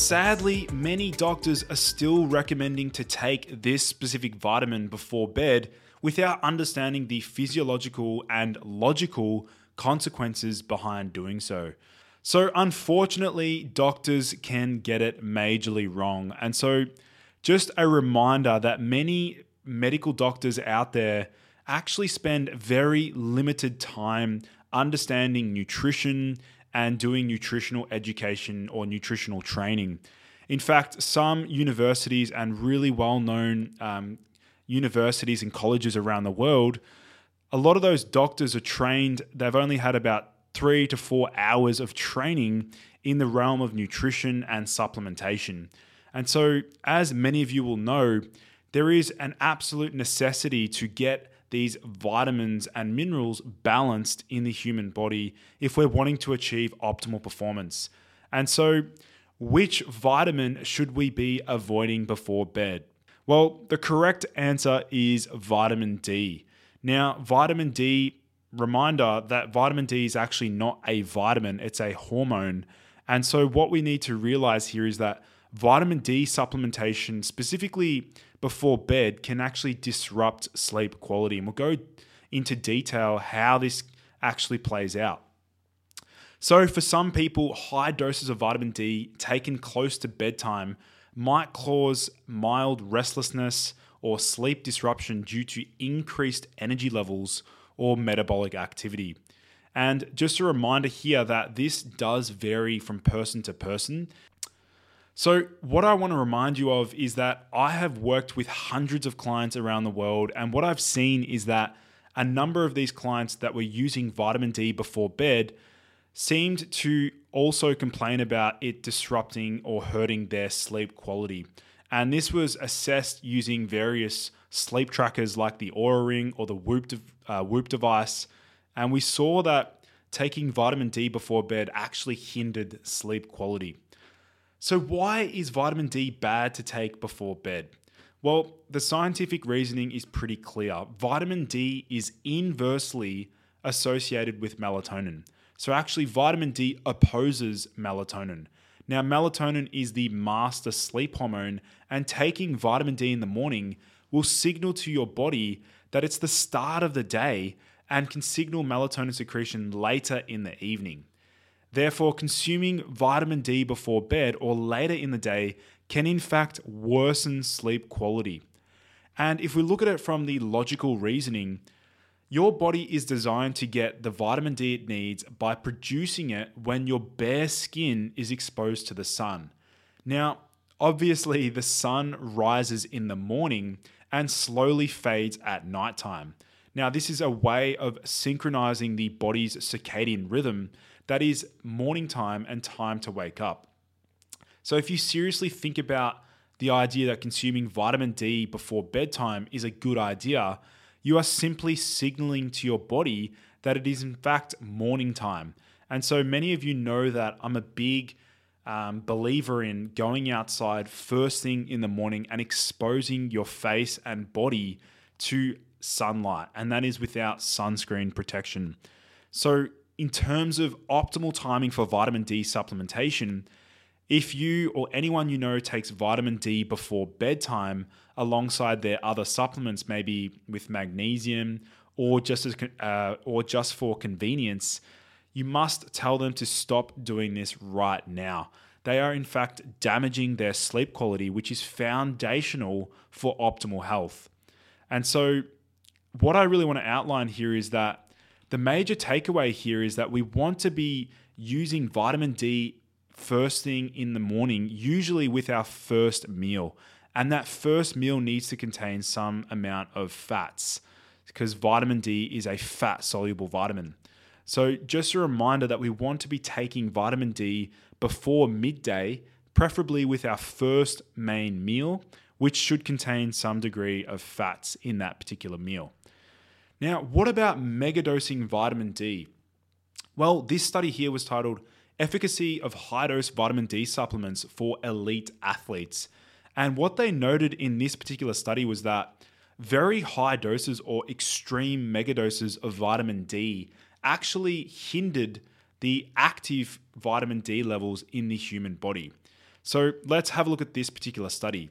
Sadly, many doctors are still recommending to take this specific vitamin before bed without understanding the physiological and logical consequences behind doing so. So, unfortunately, doctors can get it majorly wrong. And so, just a reminder that many medical doctors out there actually spend very limited time understanding nutrition and doing nutritional education or nutritional training. In fact, some universities and really well known um, universities and colleges around the world, a lot of those doctors are trained, they've only had about three to four hours of training in the realm of nutrition and supplementation. And so, as many of you will know, there is an absolute necessity to get these vitamins and minerals balanced in the human body if we're wanting to achieve optimal performance. And so, which vitamin should we be avoiding before bed? Well, the correct answer is vitamin D. Now, vitamin D, reminder that vitamin D is actually not a vitamin, it's a hormone. And so, what we need to realize here is that vitamin D supplementation, specifically before bed, can actually disrupt sleep quality. And we'll go into detail how this actually plays out. So, for some people, high doses of vitamin D taken close to bedtime might cause mild restlessness or sleep disruption due to increased energy levels or metabolic activity. And just a reminder here that this does vary from person to person. So, what I want to remind you of is that I have worked with hundreds of clients around the world, and what I've seen is that a number of these clients that were using vitamin D before bed seemed to also complain about it disrupting or hurting their sleep quality. And this was assessed using various sleep trackers like the Oura Ring or the Whoop, de- uh, Whoop device. And we saw that taking vitamin D before bed actually hindered sleep quality. So, why is vitamin D bad to take before bed? Well, the scientific reasoning is pretty clear. Vitamin D is inversely associated with melatonin. So, actually, vitamin D opposes melatonin. Now, melatonin is the master sleep hormone, and taking vitamin D in the morning will signal to your body that it's the start of the day and can signal melatonin secretion later in the evening. Therefore, consuming vitamin D before bed or later in the day can in fact worsen sleep quality. And if we look at it from the logical reasoning, Your body is designed to get the vitamin D it needs by producing it when your bare skin is exposed to the sun. Now, obviously, the sun rises in the morning and slowly fades at nighttime. Now, this is a way of synchronizing the body's circadian rhythm that is morning time and time to wake up. So, if you seriously think about the idea that consuming vitamin D before bedtime is a good idea, you are simply signaling to your body that it is in fact morning time. And so many of you know that I'm a big um, believer in going outside first thing in the morning and exposing your face and body to sunlight, and that is without sunscreen protection. So, in terms of optimal timing for vitamin D supplementation, if you or anyone you know takes vitamin D before bedtime alongside their other supplements, maybe with magnesium or just as uh, or just for convenience, you must tell them to stop doing this right now. They are in fact damaging their sleep quality, which is foundational for optimal health. And so, what I really want to outline here is that the major takeaway here is that we want to be using vitamin D first thing in the morning, usually with our first meal. And that first meal needs to contain some amount of fats because vitamin D is a fat soluble vitamin. So, just a reminder that we want to be taking vitamin D before midday, preferably with our first main meal, which should contain some degree of fats in that particular meal. Now, what about megadosing vitamin D? Well, this study here was titled efficacy of high dose vitamin D supplements for elite athletes. And what they noted in this particular study was that very high doses or extreme megadoses of vitamin D actually hindered the active vitamin D levels in the human body. So let's have a look at this particular study.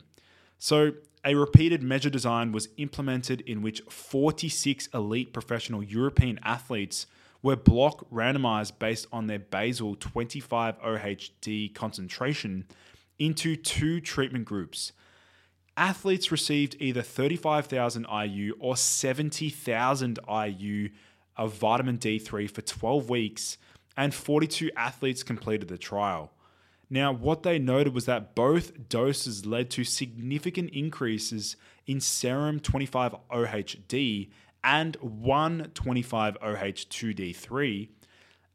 So, a repeated measure design was implemented in which 46 elite professional European athletes were block randomized based on their basal 25 OHD concentration into two treatment groups. Athletes received either 35,000 IU or 70,000 IU of vitamin D3 for 12 weeks, and 42 athletes completed the trial. Now, what they noted was that both doses led to significant increases in serum 25 OHD and one 25 OH2D3,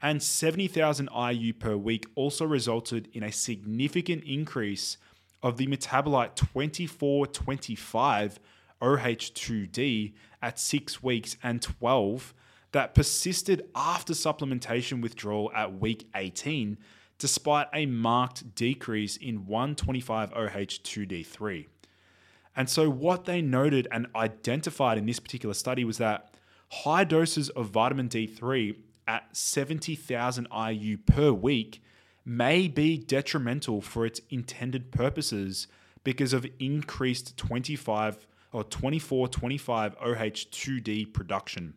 and 70,000 IU per week also resulted in a significant increase of the metabolite 2425 OH2D at 6 weeks and 12 that persisted after supplementation withdrawal at week 18 despite a marked decrease in 125 OH2D3. And so, what they noted and identified in this particular study was that high doses of vitamin D3 at 70,000 IU per week may be detrimental for its intended purposes because of increased 25 or 24 25 OH2D production.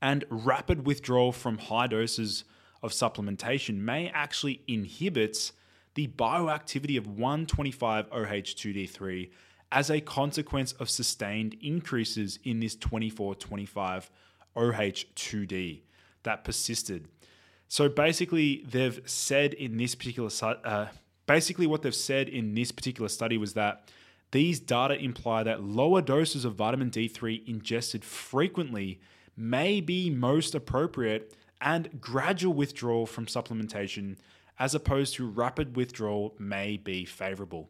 And rapid withdrawal from high doses of supplementation may actually inhibit the bioactivity of 125 OH2D3 as a consequence of sustained increases in this 24-25 OH2D that persisted. So basically, they've said in this particular uh, basically what they've said in this particular study was that these data imply that lower doses of vitamin D3 ingested frequently may be most appropriate and gradual withdrawal from supplementation as opposed to rapid withdrawal may be favorable.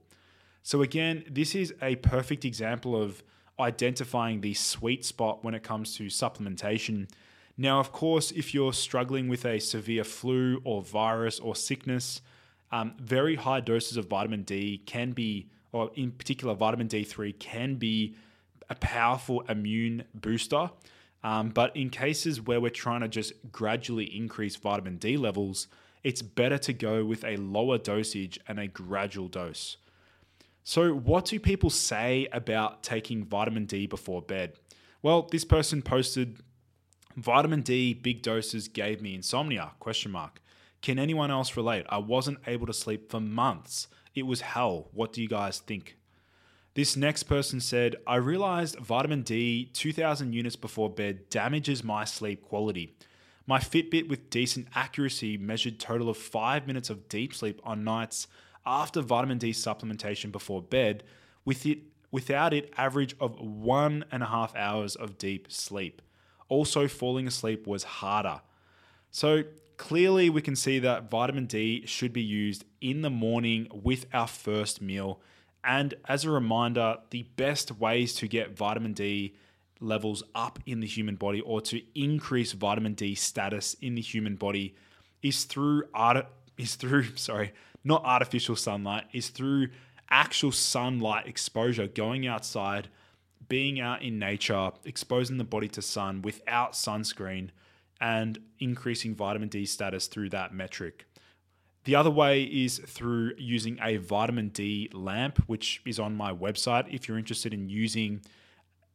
So, again, this is a perfect example of identifying the sweet spot when it comes to supplementation. Now, of course, if you're struggling with a severe flu or virus or sickness, um, very high doses of vitamin D can be, or in particular, vitamin D3 can be a powerful immune booster. Um, but in cases where we're trying to just gradually increase vitamin D levels, it's better to go with a lower dosage and a gradual dose. So, what do people say about taking vitamin D before bed? Well, this person posted vitamin D big doses gave me insomnia question mark. Can anyone else relate? I wasn't able to sleep for months. It was hell. What do you guys think? This next person said, I realized vitamin D 2000 units before bed damages my sleep quality. My Fitbit with decent accuracy measured total of 5 minutes of deep sleep on nights after vitamin D supplementation before bed, with it without it average of one and a half hours of deep sleep. Also falling asleep was harder. So clearly we can see that vitamin D should be used in the morning with our first meal and as a reminder, the best ways to get vitamin D levels up in the human body or to increase vitamin D status in the human body is through art is through sorry, not artificial sunlight, is through actual sunlight exposure, going outside, being out in nature, exposing the body to sun without sunscreen and increasing vitamin D status through that metric. The other way is through using a vitamin D lamp, which is on my website. If you're interested in using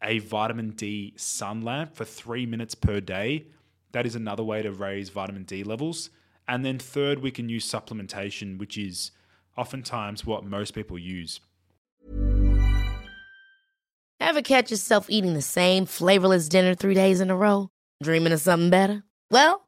a vitamin D sun lamp for three minutes per day, that is another way to raise vitamin D levels. And then, third, we can use supplementation, which is oftentimes what most people use. Ever catch yourself eating the same flavorless dinner three days in a row? Dreaming of something better? Well,